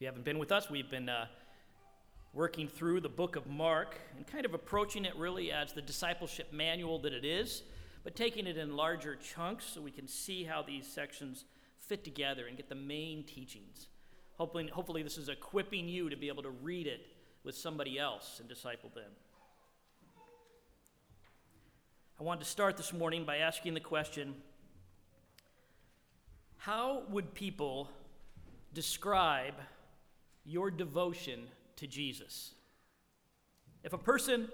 If you haven't been with us, we've been uh, working through the book of Mark and kind of approaching it really as the discipleship manual that it is, but taking it in larger chunks so we can see how these sections fit together and get the main teachings. Hopefully, hopefully this is equipping you to be able to read it with somebody else and disciple them. I wanted to start this morning by asking the question How would people describe your devotion to Jesus. If a person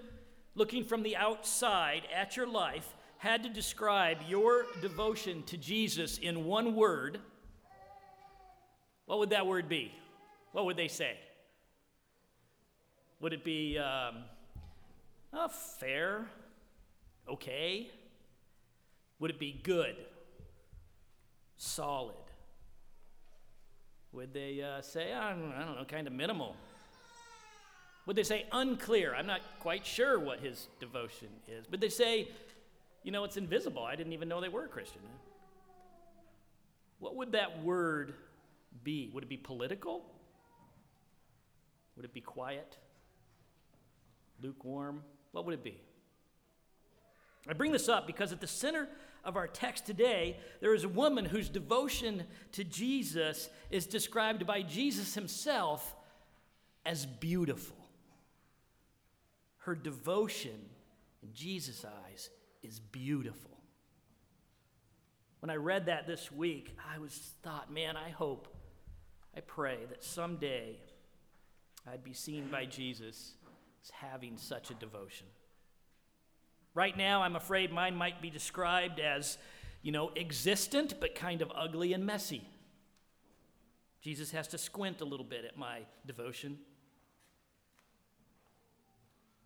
looking from the outside at your life had to describe your devotion to Jesus in one word, what would that word be? What would they say? Would it be um, uh, fair? Okay? Would it be good? Solid? Would they uh, say, I don't, I don't know, kind of minimal? Would they say unclear? I'm not quite sure what his devotion is. But they say, you know, it's invisible. I didn't even know they were a Christian. What would that word be? Would it be political? Would it be quiet? Lukewarm? What would it be? I bring this up because at the center of our text today, there is a woman whose devotion to Jesus is described by Jesus himself as beautiful. Her devotion in Jesus' eyes is beautiful. When I read that this week, I was thought, man, I hope, I pray that someday I'd be seen by Jesus as having such a devotion. Right now, I'm afraid mine might be described as, you know, existent, but kind of ugly and messy. Jesus has to squint a little bit at my devotion.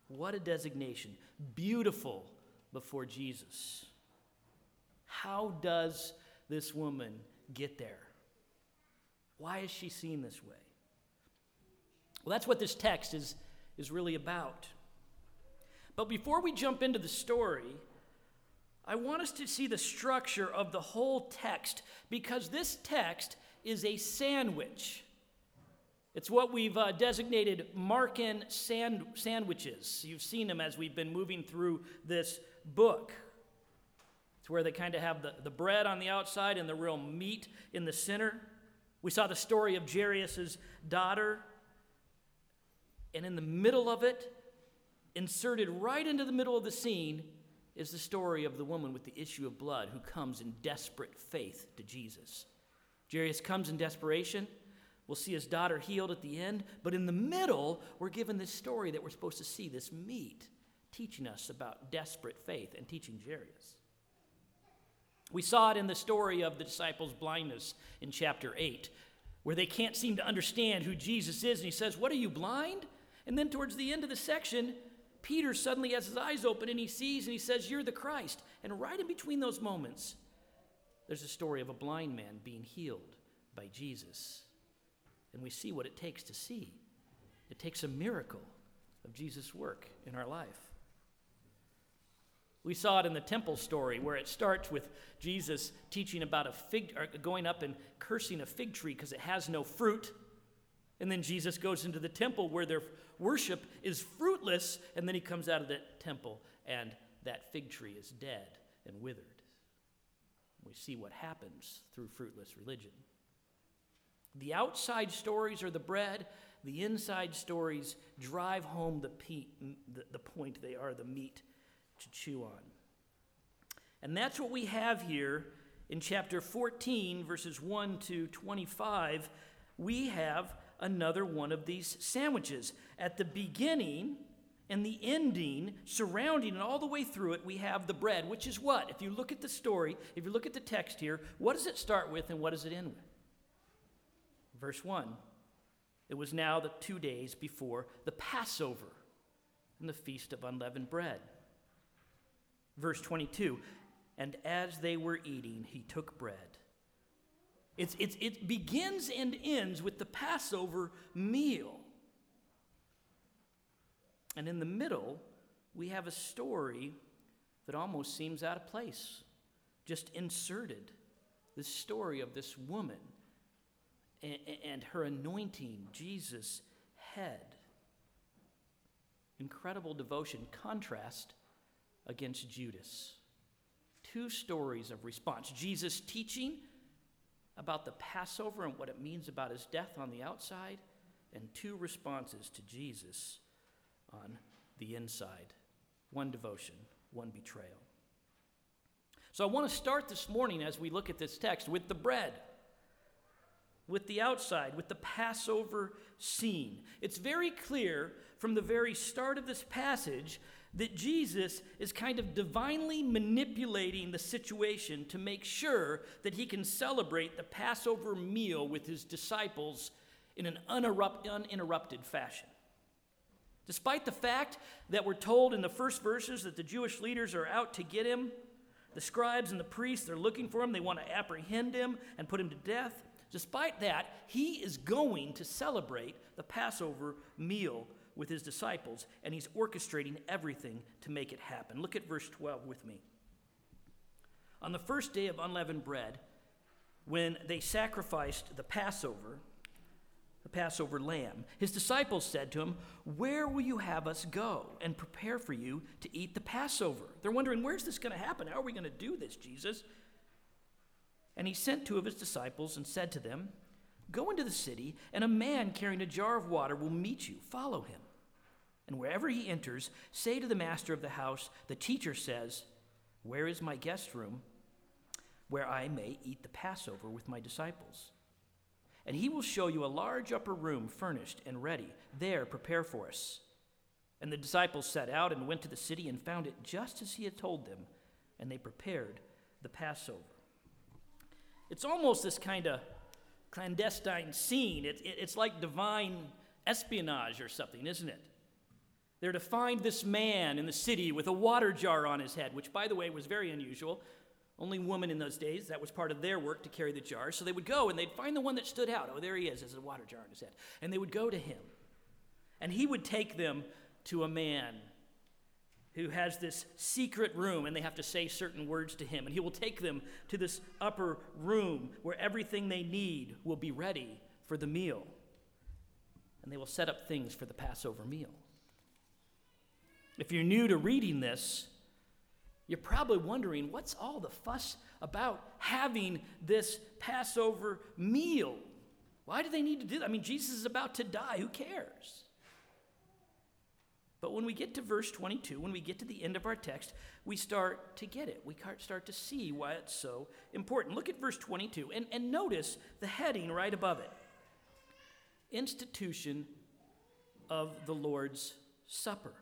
What a designation. Beautiful before Jesus. How does this woman get there? Why is she seen this way? Well, that's what this text is, is really about. But before we jump into the story, I want us to see the structure of the whole text because this text is a sandwich. It's what we've uh, designated Markan sand- sandwiches. You've seen them as we've been moving through this book. It's where they kind of have the, the bread on the outside and the real meat in the center. We saw the story of Jairus' daughter, and in the middle of it, inserted right into the middle of the scene is the story of the woman with the issue of blood who comes in desperate faith to Jesus. Jairus comes in desperation. We'll see his daughter healed at the end. But in the middle, we're given this story that we're supposed to see this meat teaching us about desperate faith and teaching Jairus. We saw it in the story of the disciples' blindness in chapter 8, where they can't seem to understand who Jesus is. And he says, What are you, blind? And then towards the end of the section, Peter suddenly has his eyes open and he sees and he says, You're the Christ. And right in between those moments, there's a story of a blind man being healed by Jesus. And we see what it takes to see. It takes a miracle of Jesus' work in our life. We saw it in the temple story where it starts with Jesus teaching about a fig, going up and cursing a fig tree because it has no fruit. And then Jesus goes into the temple where their worship is fruitless, and then he comes out of that temple and that fig tree is dead and withered. We see what happens through fruitless religion. The outside stories are the bread, the inside stories drive home the, the, the point they are the meat to chew on. And that's what we have here in chapter 14, verses 1 to 25. We have another one of these sandwiches. At the beginning and the ending, surrounding and all the way through it, we have the bread, which is what? If you look at the story, if you look at the text here, what does it start with and what does it end with? Verse 1 It was now the two days before the Passover and the feast of unleavened bread. Verse 22 And as they were eating, he took bread it's, it's, it begins and ends with the Passover meal. And in the middle, we have a story that almost seems out of place, just inserted. This story of this woman and her anointing Jesus' head. Incredible devotion, contrast against Judas. Two stories of response Jesus teaching about the Passover and what it means about his death on the outside, and two responses to Jesus on the inside one devotion, one betrayal. So I want to start this morning as we look at this text with the bread, with the outside, with the Passover scene. It's very clear from the very start of this passage that Jesus is kind of divinely manipulating the situation to make sure that he can celebrate the Passover meal with his disciples in an uninterrupted fashion. Despite the fact that we're told in the first verses that the Jewish leaders are out to get him, the scribes and the priests, they're looking for him, they want to apprehend him and put him to death. Despite that, he is going to celebrate the Passover meal with his disciples, and he's orchestrating everything to make it happen. Look at verse 12 with me. On the first day of unleavened bread, when they sacrificed the Passover, Passover lamb. His disciples said to him, Where will you have us go and prepare for you to eat the Passover? They're wondering, Where's this going to happen? How are we going to do this, Jesus? And he sent two of his disciples and said to them, Go into the city, and a man carrying a jar of water will meet you. Follow him. And wherever he enters, say to the master of the house, The teacher says, Where is my guest room, where I may eat the Passover with my disciples? And he will show you a large upper room furnished and ready. There, prepare for us. And the disciples set out and went to the city and found it just as he had told them, and they prepared the Passover. It's almost this kind of clandestine scene. It, it, it's like divine espionage or something, isn't it? They're to find this man in the city with a water jar on his head, which, by the way, was very unusual. Only women in those days, that was part of their work to carry the jar. So they would go and they'd find the one that stood out. Oh, there he is, there's a water jar in his head. And they would go to him. And he would take them to a man who has this secret room, and they have to say certain words to him. And he will take them to this upper room where everything they need will be ready for the meal. And they will set up things for the Passover meal. If you're new to reading this, you're probably wondering what's all the fuss about having this Passover meal? Why do they need to do that? I mean, Jesus is about to die. Who cares? But when we get to verse 22, when we get to the end of our text, we start to get it. We start to see why it's so important. Look at verse 22 and, and notice the heading right above it Institution of the Lord's Supper.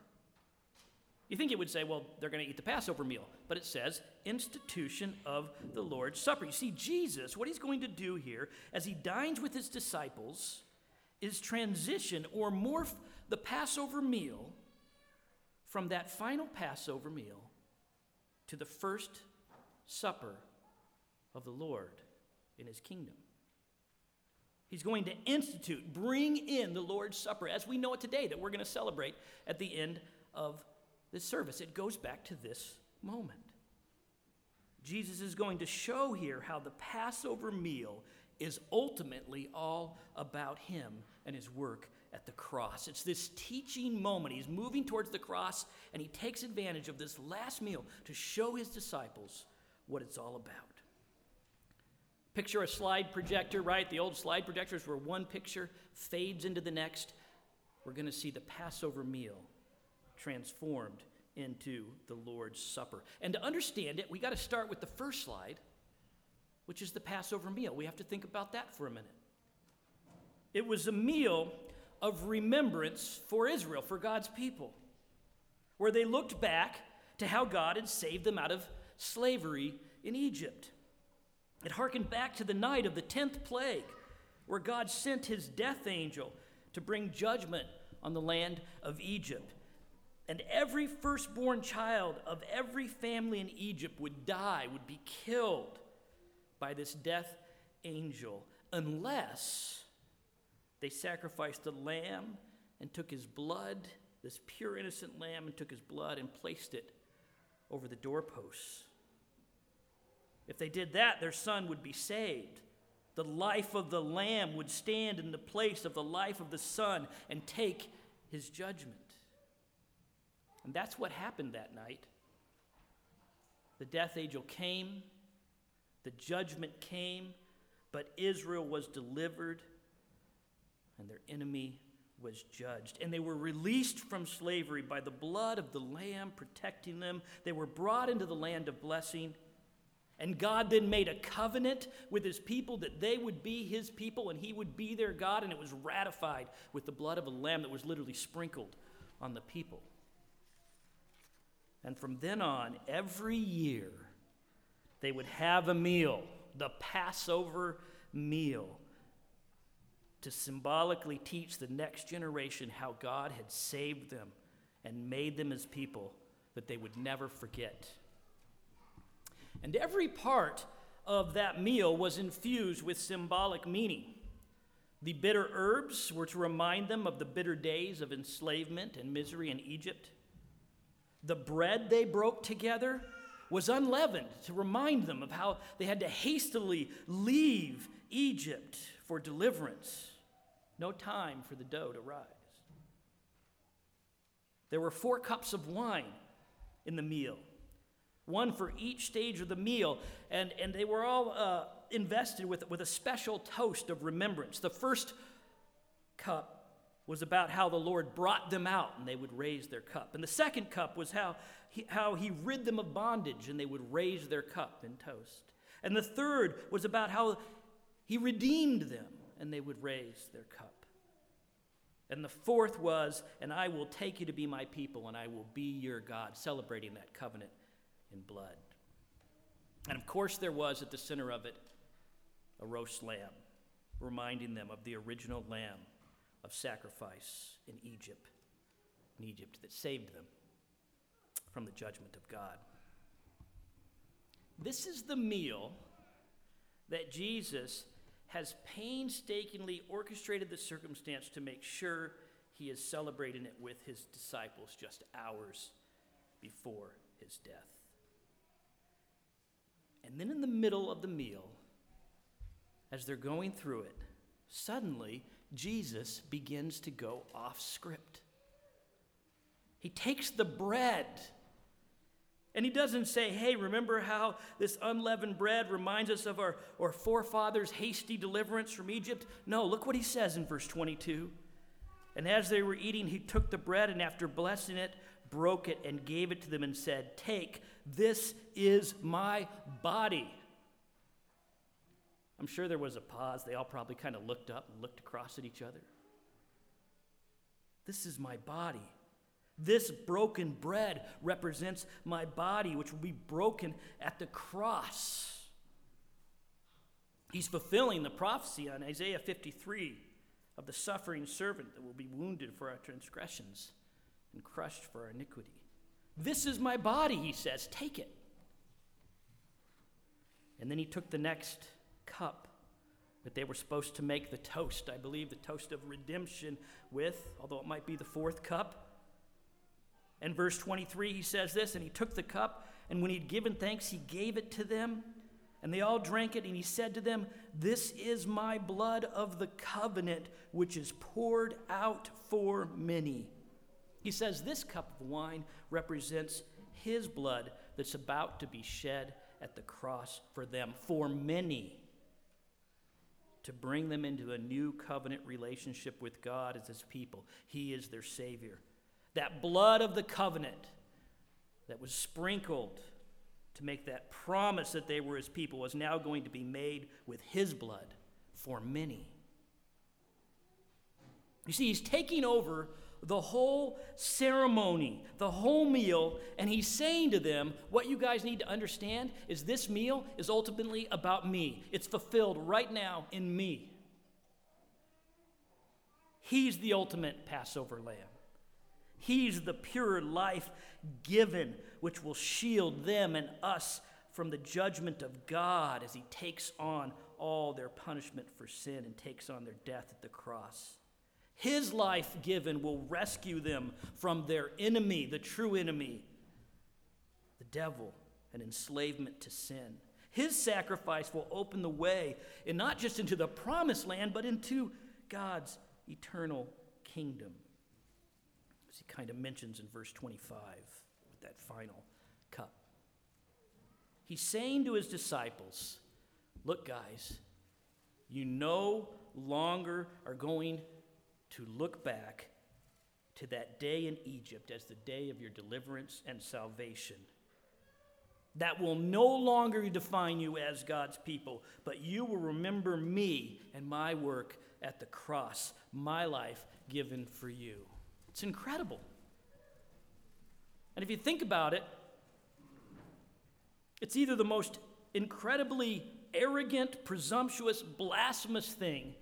You think it would say, well, they're going to eat the Passover meal, but it says institution of the Lord's Supper. You see, Jesus, what he's going to do here as he dines with his disciples is transition or morph the Passover meal from that final Passover meal to the first supper of the Lord in his kingdom. He's going to institute, bring in the Lord's Supper as we know it today, that we're going to celebrate at the end of this service. It goes back to this moment. Jesus is going to show here how the Passover meal is ultimately all about him and his work at the cross. It's this teaching moment. He's moving towards the cross, and he takes advantage of this last meal to show his disciples what it's all about. Picture a slide projector, right? The old slide projectors where one picture fades into the next. We're going to see the Passover meal transformed into the Lord's Supper. And to understand it, we got to start with the first slide, which is the Passover meal. We have to think about that for a minute. It was a meal of remembrance for Israel, for God's people, where they looked back to how God had saved them out of slavery in Egypt. It harkened back to the night of the 10th plague, where God sent his death angel to bring judgment on the land of Egypt. And every firstborn child of every family in Egypt would die, would be killed by this death angel, unless they sacrificed a lamb and took his blood, this pure innocent lamb, and took his blood and placed it over the doorposts. If they did that, their son would be saved. The life of the Lamb would stand in the place of the life of the Son and take his judgment. And that's what happened that night. The death angel came, the judgment came, but Israel was delivered, and their enemy was judged. And they were released from slavery by the blood of the Lamb protecting them. They were brought into the land of blessing. And God then made a covenant with his people that they would be his people and he would be their God. And it was ratified with the blood of a lamb that was literally sprinkled on the people. And from then on, every year, they would have a meal, the Passover meal, to symbolically teach the next generation how God had saved them and made them as people that they would never forget. And every part of that meal was infused with symbolic meaning. The bitter herbs were to remind them of the bitter days of enslavement and misery in Egypt. The bread they broke together was unleavened to remind them of how they had to hastily leave Egypt for deliverance. No time for the dough to rise. There were four cups of wine in the meal one for each stage of the meal. And, and they were all uh, invested with, with a special toast of remembrance. The first cup was about how the Lord brought them out and they would raise their cup. And the second cup was how he, how he rid them of bondage and they would raise their cup and toast. And the third was about how he redeemed them and they would raise their cup. And the fourth was, and I will take you to be my people and I will be your God, celebrating that covenant in blood. And of course, there was at the center of it a roast lamb, reminding them of the original lamb of sacrifice in Egypt, in Egypt that saved them from the judgment of God. This is the meal that Jesus has painstakingly orchestrated the circumstance to make sure he is celebrating it with his disciples just hours before his death. And then in the middle of the meal, as they're going through it, suddenly Jesus begins to go off script. He takes the bread and he doesn't say, hey, remember how this unleavened bread reminds us of our, our forefathers' hasty deliverance from Egypt? No, look what he says in verse 22. And as they were eating, he took the bread and after blessing it, broke it and gave it to them and said, Take, this is my body. I'm sure there was a pause. They all probably kind of looked up and looked across at each other. This is my body. This broken bread represents my body, which will be broken at the cross. He's fulfilling the prophecy on Isaiah 53 of the suffering servant that will be wounded for our transgressions and crushed for our iniquity. This is my body, he says. Take it. And then he took the next cup that they were supposed to make the toast, I believe, the toast of redemption with, although it might be the fourth cup. And verse 23, he says this, and he took the cup, and when he'd given thanks, he gave it to them. And they all drank it, and he said to them, This is my blood of the covenant, which is poured out for many. He says this cup of wine represents his blood that's about to be shed at the cross for them, for many, to bring them into a new covenant relationship with God as his people. He is their Savior. That blood of the covenant that was sprinkled to make that promise that they were his people was now going to be made with his blood for many. You see, he's taking over the whole ceremony, the whole meal, and he's saying to them, What you guys need to understand is this meal is ultimately about me. It's fulfilled right now in me. He's the ultimate Passover lamb. He's the pure life given, which will shield them and us from the judgment of God as He takes on all their punishment for sin and takes on their death at the cross. His life given will rescue them from their enemy, the true enemy, the devil, and enslavement to sin. His sacrifice will open the way, and not just into the promised land, but into God's eternal kingdom. As he kind of mentions in verse 25 with that final cup. He's saying to his disciples, Look, guys, you no longer are going to look back to that day in Egypt as the day of your deliverance and salvation. That will no longer define you as God's people, but you will remember me and my work at the cross, my life given for you. It's incredible. And if you think about it, it's either the most incredibly arrogant, presumptuous, blasphemous thing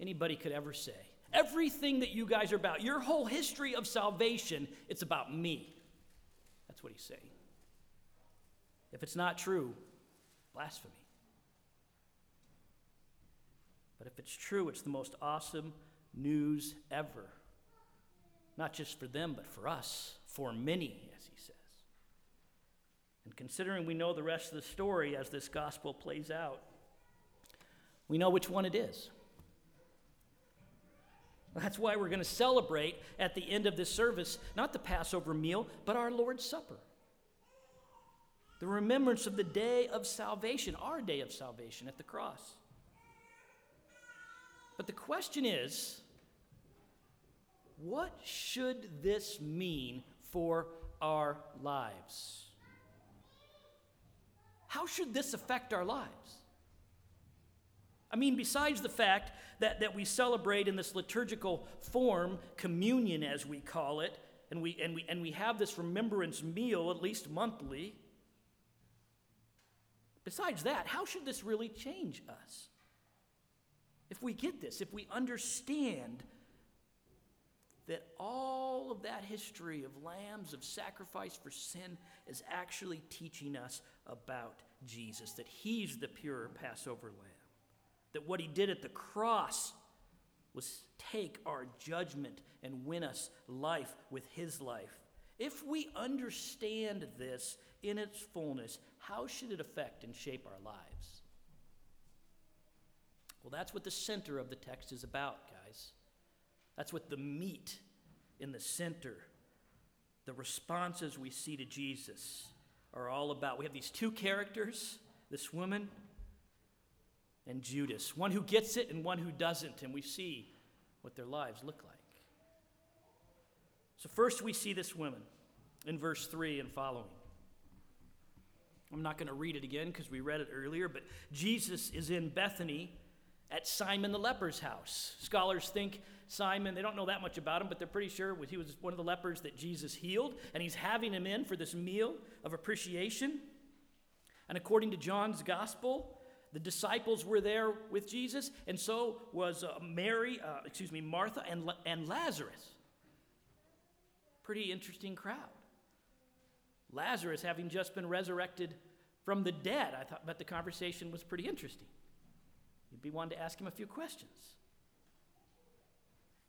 anybody could ever say. Everything that you guys are about, your whole history of salvation, it's about me. That's what he's saying. If it's not true, blasphemy. But if it's true, it's the most awesome news ever. Not just for them, but for us, for many, as he says. And considering we know the rest of the story as this gospel plays out, we know which one it is. That's why we're going to celebrate at the end of this service not the Passover meal, but our Lord's Supper. The remembrance of the day of salvation, our day of salvation at the cross. But the question is what should this mean for our lives? How should this affect our lives? I mean, besides the fact that, that we celebrate in this liturgical form, communion as we call it, and we, and, we, and we have this remembrance meal at least monthly, besides that, how should this really change us? If we get this, if we understand that all of that history of lambs, of sacrifice for sin, is actually teaching us about Jesus, that He's the pure Passover lamb. That what He did at the cross was take our judgment and win us life with His life. If we understand this in its fullness, how should it affect and shape our lives? Well, that's what the center of the text is about, guys. That's what the meat in the center, the responses we see to Jesus are all about. We have these two characters this woman and Judas, one who gets it and one who doesn't, and we see what their lives look like. So, first, we see this woman in verse 3 and following. I'm not going to read it again because we read it earlier, but Jesus is in Bethany at Simon the leper's house. Scholars think Simon, they don't know that much about him, but they're pretty sure he was one of the lepers that Jesus healed, and he's having him in for this meal of appreciation. And according to John's gospel, the disciples were there with Jesus, and so was uh, Mary, uh, excuse me, Martha, and, and Lazarus. Pretty interesting crowd. Lazarus having just been resurrected from the dead. I thought, but the conversation was pretty interesting. You'd be wanting to ask him a few questions.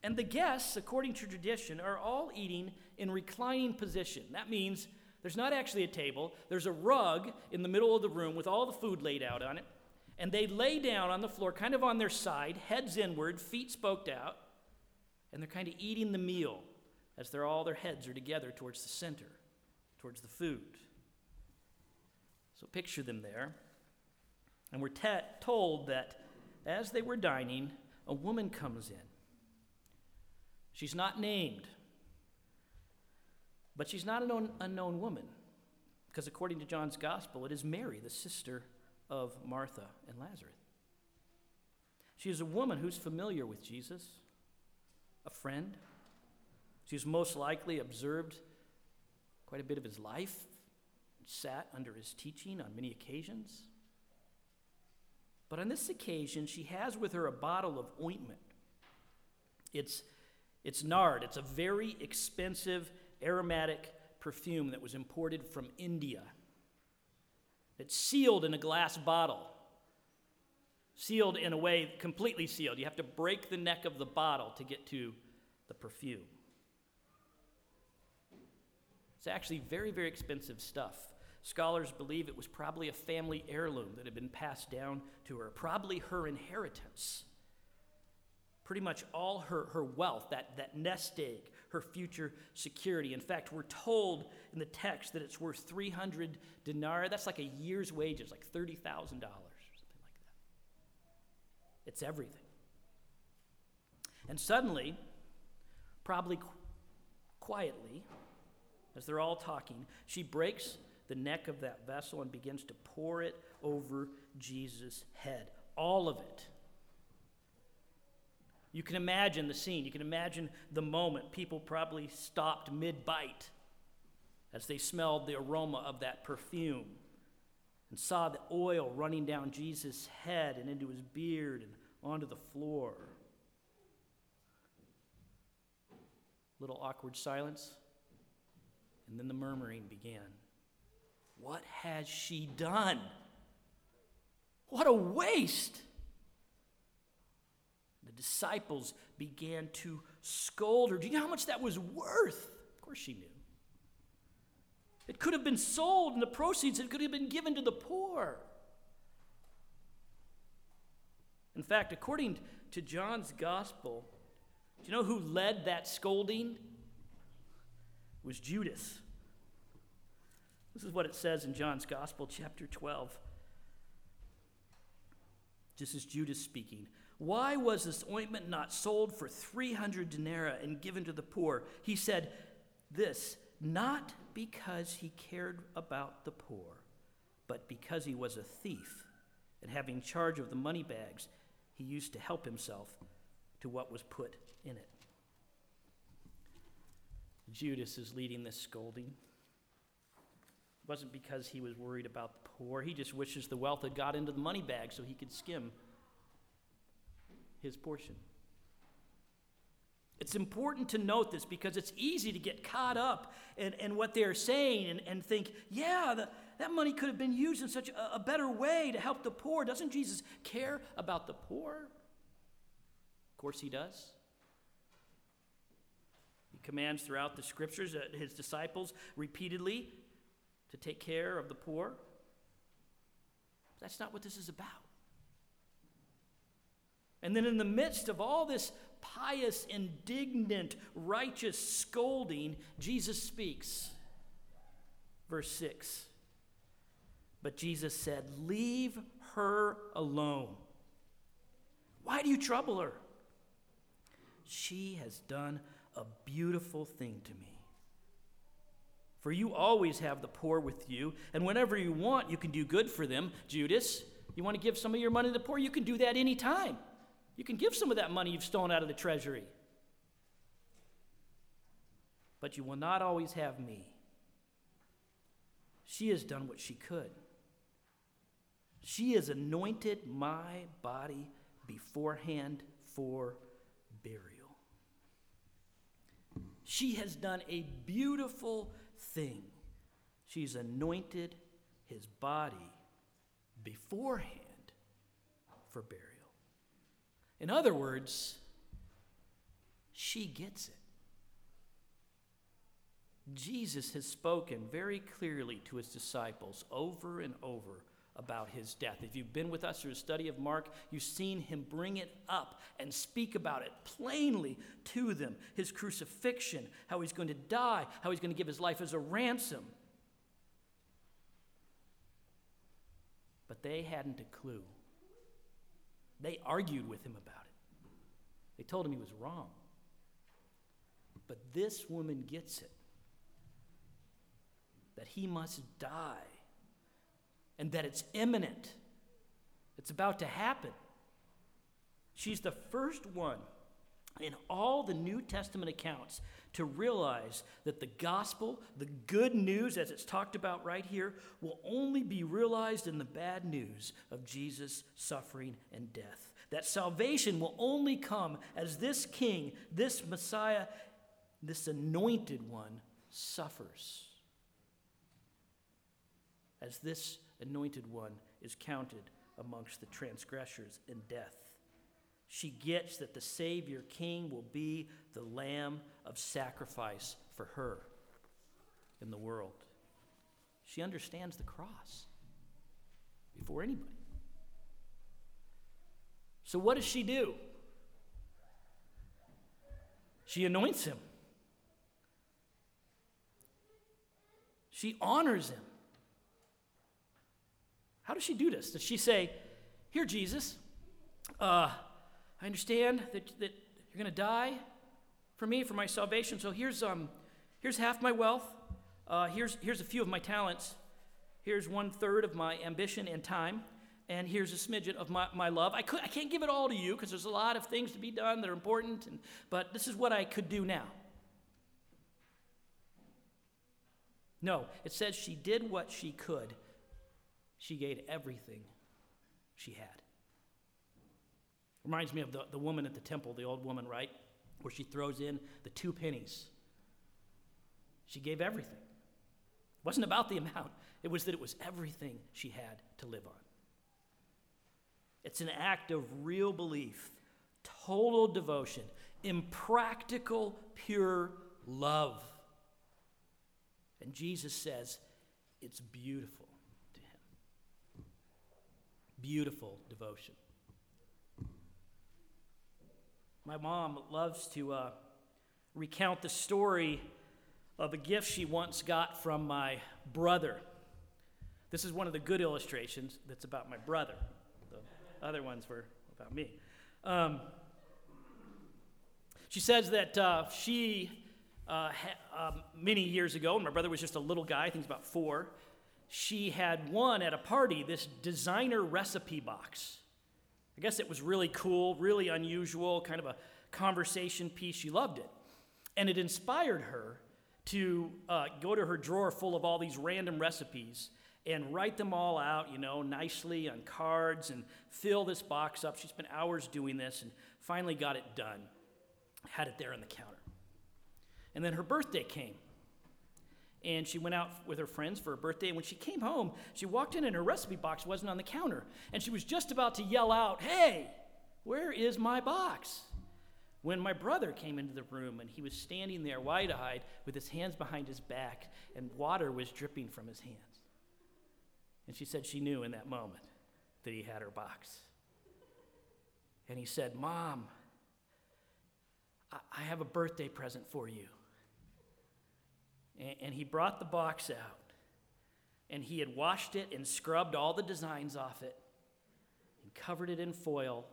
And the guests, according to tradition, are all eating in reclining position. That means there's not actually a table, there's a rug in the middle of the room with all the food laid out on it. And they lay down on the floor, kind of on their side, heads inward, feet spoked out, and they're kind of eating the meal as they're all their heads are together towards the center, towards the food. So picture them there. And we're te- told that as they were dining, a woman comes in. She's not named, but she's not an unknown woman, because according to John's gospel, it is Mary, the sister of Martha and Lazarus. She is a woman who's familiar with Jesus, a friend. She's most likely observed quite a bit of his life, sat under his teaching on many occasions. But on this occasion, she has with her a bottle of ointment. It's, it's nard, it's a very expensive aromatic perfume that was imported from India. It's sealed in a glass bottle, sealed in a way completely sealed. You have to break the neck of the bottle to get to the perfume. It's actually very, very expensive stuff. Scholars believe it was probably a family heirloom that had been passed down to her, probably her inheritance. Pretty much all her, her wealth, that, that nest egg, her future security. In fact, we're told in the text that it's worth 300 denarii. That's like a year's wages, like $30,000 or something like that. It's everything. And suddenly, probably qu- quietly, as they're all talking, she breaks the neck of that vessel and begins to pour it over Jesus' head. All of it. You can imagine the scene. You can imagine the moment. People probably stopped mid bite as they smelled the aroma of that perfume and saw the oil running down Jesus' head and into his beard and onto the floor. Little awkward silence, and then the murmuring began. What has she done? What a waste! The disciples began to scold her. Do you know how much that was worth? Of course she knew. It could have been sold, and the proceeds it could have been given to the poor. In fact, according to John's gospel, do you know who led that scolding? It was Judas. This is what it says in John's Gospel, chapter 12. This is Judas speaking. Why was this ointment not sold for 300 denarii and given to the poor? He said this, not because he cared about the poor, but because he was a thief, and having charge of the money bags, he used to help himself to what was put in it. Judas is leading this scolding. It wasn't because he was worried about the poor. He just wishes the wealth had got into the money bag so he could skim his portion. It's important to note this because it's easy to get caught up in, in what they're saying and, and think, yeah, the, that money could have been used in such a, a better way to help the poor. Doesn't Jesus care about the poor? Of course, he does. He commands throughout the scriptures that his disciples repeatedly to take care of the poor. That's not what this is about. And then, in the midst of all this pious, indignant, righteous scolding, Jesus speaks. Verse 6. But Jesus said, Leave her alone. Why do you trouble her? She has done a beautiful thing to me. For you always have the poor with you, and whenever you want, you can do good for them. Judas, you want to give some of your money to the poor? You can do that anytime. You can give some of that money you've stolen out of the treasury. But you will not always have me. She has done what she could. She has anointed my body beforehand for burial. She has done a beautiful thing. She's anointed his body beforehand for burial. In other words, she gets it. Jesus has spoken very clearly to his disciples over and over about his death. If you've been with us through the study of Mark, you've seen him bring it up and speak about it plainly to them his crucifixion, how he's going to die, how he's going to give his life as a ransom. But they hadn't a clue. They argued with him about it, they told him he was wrong. But this woman gets it that he must die and that it's imminent. It's about to happen. She's the first one in all the New Testament accounts to realize that the gospel, the good news as it's talked about right here, will only be realized in the bad news of Jesus' suffering and death. That salvation will only come as this king, this Messiah, this anointed one suffers. As this anointed one is counted amongst the transgressors in death. She gets that the Savior King will be the lamb of sacrifice for her in the world. She understands the cross before anybody. So, what does she do? She anoints him, she honors him. How does she do this? Does she say, Here, Jesus, uh, I understand that, that you're going to die for me, for my salvation, so here's, um, here's half my wealth. Uh, here's, here's a few of my talents. Here's one third of my ambition and time. And here's a smidgen of my, my love. I, could, I can't give it all to you because there's a lot of things to be done that are important, and, but this is what I could do now. No, it says she did what she could. She gave everything she had. Reminds me of the, the woman at the temple, the old woman, right? Where she throws in the two pennies. She gave everything. It wasn't about the amount, it was that it was everything she had to live on. It's an act of real belief, total devotion, impractical, pure love. And Jesus says it's beautiful to him. Beautiful devotion. My mom loves to uh, recount the story of a gift she once got from my brother. This is one of the good illustrations that's about my brother. The other ones were about me. Um, she says that uh, she, uh, ha- um, many years ago, when my brother was just a little guy, I think he's about four, she had won at a party this designer recipe box. I guess it was really cool, really unusual, kind of a conversation piece. She loved it. And it inspired her to uh, go to her drawer full of all these random recipes and write them all out, you know, nicely on cards and fill this box up. She spent hours doing this and finally got it done. Had it there on the counter. And then her birthday came. And she went out with her friends for her birthday. And when she came home, she walked in and her recipe box wasn't on the counter. And she was just about to yell out, Hey, where is my box? when my brother came into the room and he was standing there wide eyed with his hands behind his back and water was dripping from his hands. And she said she knew in that moment that he had her box. And he said, Mom, I have a birthday present for you. And he brought the box out and he had washed it and scrubbed all the designs off it and covered it in foil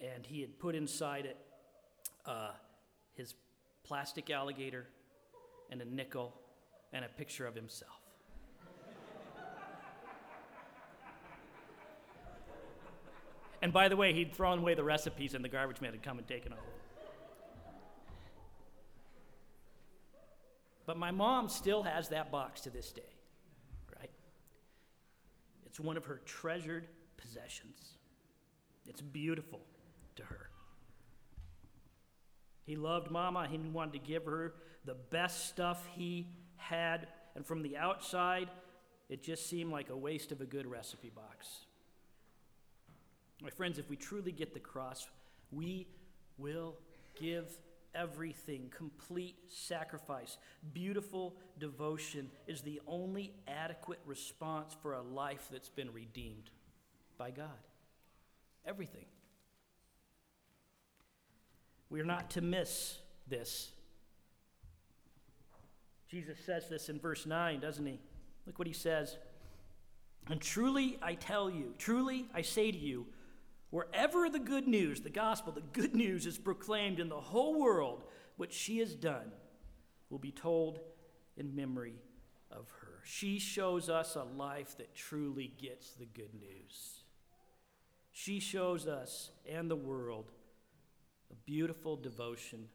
and he had put inside it uh, his plastic alligator and a nickel and a picture of himself. and by the way, he'd thrown away the recipes and the garbage man had come and taken over. But my mom still has that box to this day, right? It's one of her treasured possessions. It's beautiful to her. He loved Mama. He wanted to give her the best stuff he had. And from the outside, it just seemed like a waste of a good recipe box. My friends, if we truly get the cross, we will give everything. Complete sacrifice, beautiful devotion is the only adequate response for a life that's been redeemed by God. Everything. We are not to miss this. Jesus says this in verse 9, doesn't he? Look what he says. And truly I tell you, truly I say to you, wherever the good news, the gospel, the good news is proclaimed in the whole world, what she has done will be told in memory of her. She shows us a life that truly gets the good news. She shows us and the world a beautiful devotion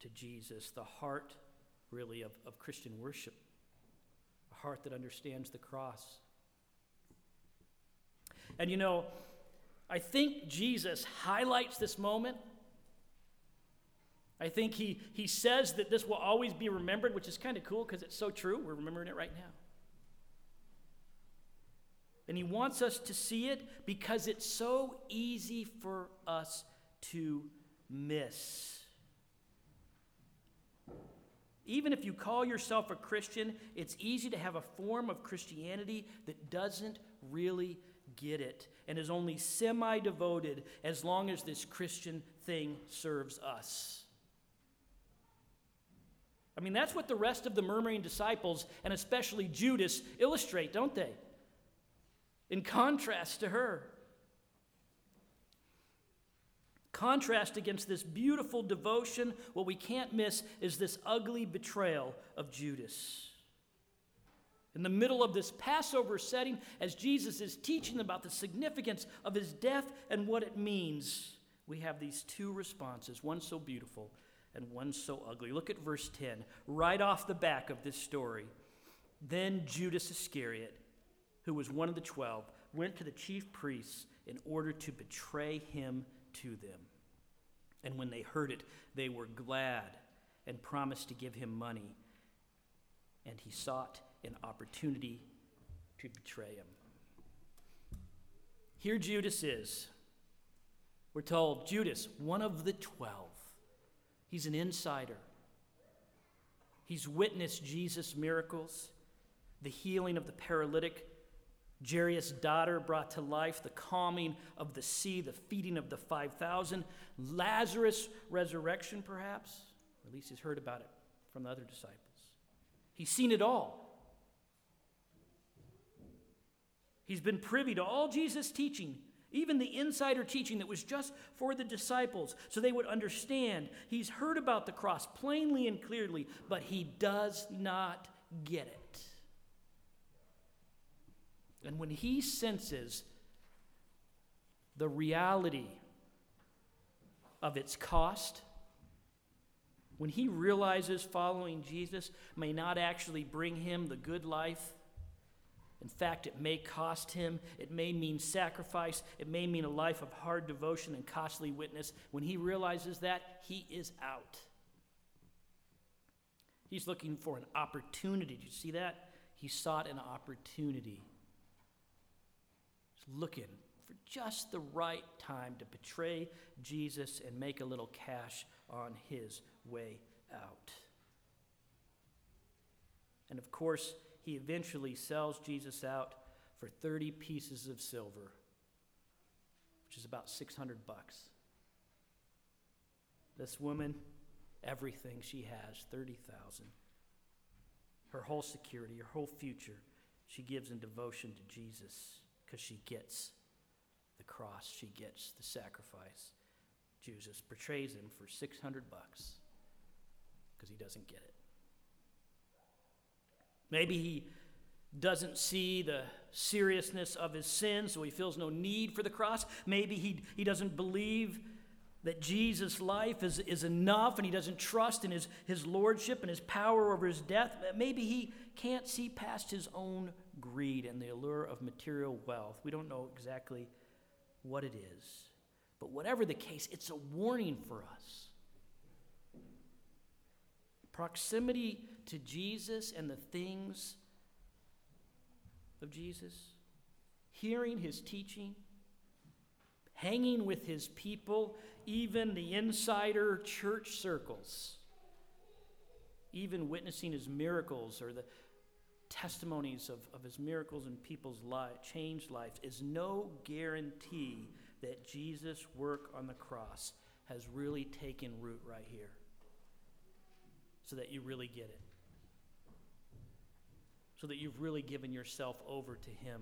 to Jesus, the heart, really, of, of Christian worship, a heart that understands the cross. And you know, I think Jesus highlights this moment. I think he, he says that this will always be remembered, which is kind of cool because it's so true. We're remembering it right now. And he wants us to see it because it's so easy for us to miss. Even if you call yourself a Christian, it's easy to have a form of Christianity that doesn't really get it and is only semi devoted as long as this Christian thing serves us. I mean, that's what the rest of the murmuring disciples, and especially Judas, illustrate, don't they? In contrast to her. Contrast against this beautiful devotion, what we can't miss is this ugly betrayal of Judas. In the middle of this Passover setting, as Jesus is teaching about the significance of his death and what it means, we have these two responses one so beautiful and one so ugly. Look at verse 10, right off the back of this story. Then Judas Iscariot, who was one of the twelve, went to the chief priests in order to betray him to them. And when they heard it, they were glad and promised to give him money. And he sought an opportunity to betray him. Here Judas is. We're told Judas, one of the twelve. He's an insider. He's witnessed Jesus' miracles, the healing of the paralytic, Jairus' daughter brought to life, the calming of the sea, the feeding of the 5,000, Lazarus' resurrection, perhaps, or at least he's heard about it from the other disciples. He's seen it all. He's been privy to all Jesus' teaching, even the insider teaching that was just for the disciples, so they would understand. He's heard about the cross plainly and clearly, but he does not get it. And when he senses the reality of its cost, when he realizes following Jesus may not actually bring him the good life, in fact, it may cost him, it may mean sacrifice, it may mean a life of hard devotion and costly witness. When he realizes that, he is out. He's looking for an opportunity. Did you see that? He sought an opportunity He's looking for just the right time to betray Jesus and make a little cash on his way out. And of course, he eventually sells Jesus out for 30 pieces of silver, which is about 600 bucks. This woman, everything she has, 30,000. Her whole security, her whole future, she gives in devotion to Jesus because she gets the cross, she gets the sacrifice. Jesus portrays him for 600 bucks because he doesn't get it. Maybe he doesn't see the seriousness of his sin, so he feels no need for the cross. Maybe he, he doesn't believe that Jesus' life is, is enough and he doesn't trust in his, his lordship and his power over his death. Maybe he can't see past his own greed and the allure of material wealth. We don't know exactly what it is. But whatever the case, it's a warning for us. Proximity to Jesus and the things of Jesus, hearing his teaching, hanging with his people, even the insider church circles, even witnessing his miracles or the testimonies of, of his miracles in people's life, changed lives, is no guarantee that Jesus' work on the cross has really taken root right here so that you really get it. So that you've really given yourself over to Him.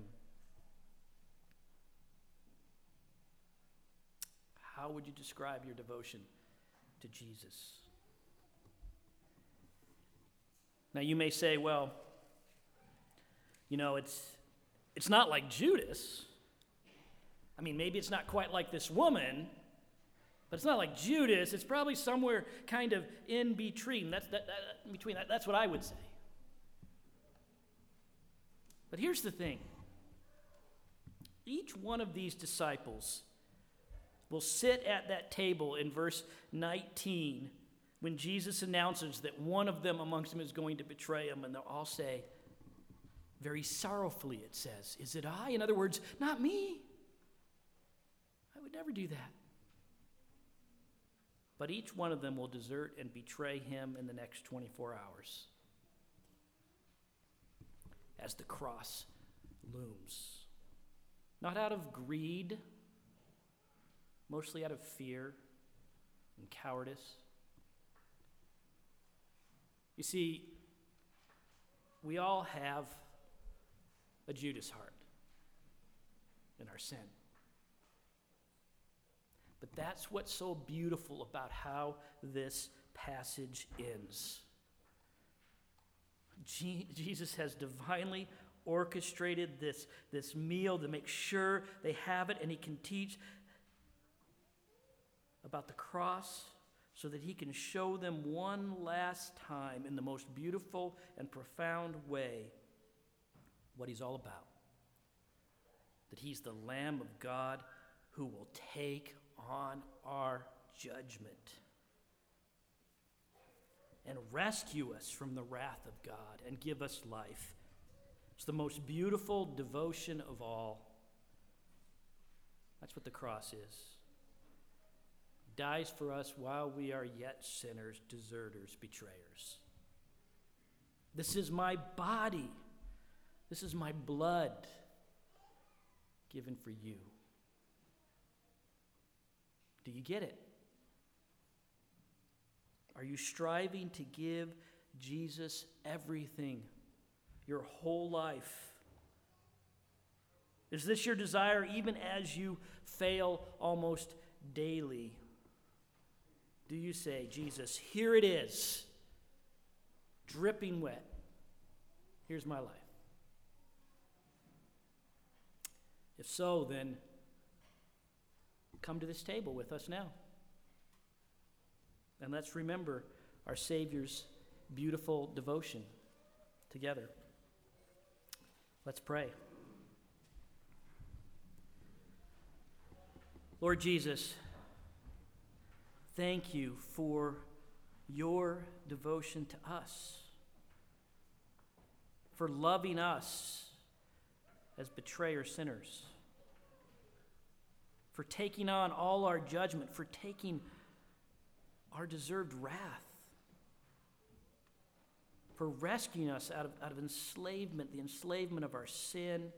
How would you describe your devotion to Jesus? Now, you may say, well, you know, it's, it's not like Judas. I mean, maybe it's not quite like this woman, but it's not like Judas. It's probably somewhere kind of in between. That's, that, that, between that, that's what I would say. But here's the thing each one of these disciples will sit at that table in verse 19 when Jesus announces that one of them amongst them is going to betray him, and they'll all say, very sorrowfully, it says, Is it I? In other words, not me. I would never do that. but each one of them will desert and betray him in the next 24 hours. As the cross looms, not out of greed, mostly out of fear and cowardice. You see, we all have a Judas heart in our sin. But that's what's so beautiful about how this passage ends. Jesus has divinely orchestrated this, this meal to make sure they have it, and he can teach about the cross so that he can show them one last time in the most beautiful and profound way what he's all about. That he's the Lamb of God who will take on our judgment and rescue us from the wrath of God and give us life. It's the most beautiful devotion of all. That's what the cross is. He dies for us while we are yet sinners, deserters, betrayers. This is my body. This is my blood given for you. Do you get it? Are you striving to give Jesus everything, your whole life? Is this your desire even as you fail almost daily? Do you say, Jesus, here it is, dripping wet. Here's my life. If so, then come to this table with us now. And let's remember our Savior's beautiful devotion together. Let's pray. Lord Jesus, thank you for your devotion to us, for loving us as betrayer sinners for taking on all our judgment, for taking our deserved wrath, for rescuing us out of, out of enslavement, the enslavement of our sin,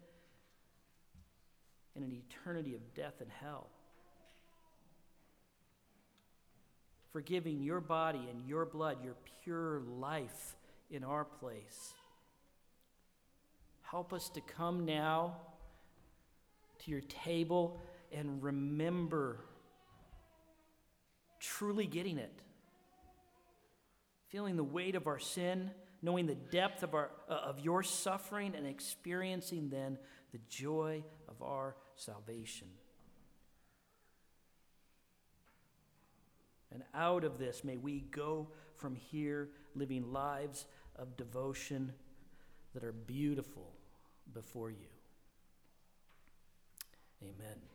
and an eternity of death and hell. For giving your body and your blood, your pure life in our place. Help us to come now to your table and remember truly getting it. Feeling the weight of our sin, knowing the depth of, our, uh, of your suffering, and experiencing then the joy of our salvation. And out of this, may we go from here living lives of devotion that are beautiful before you. Amen.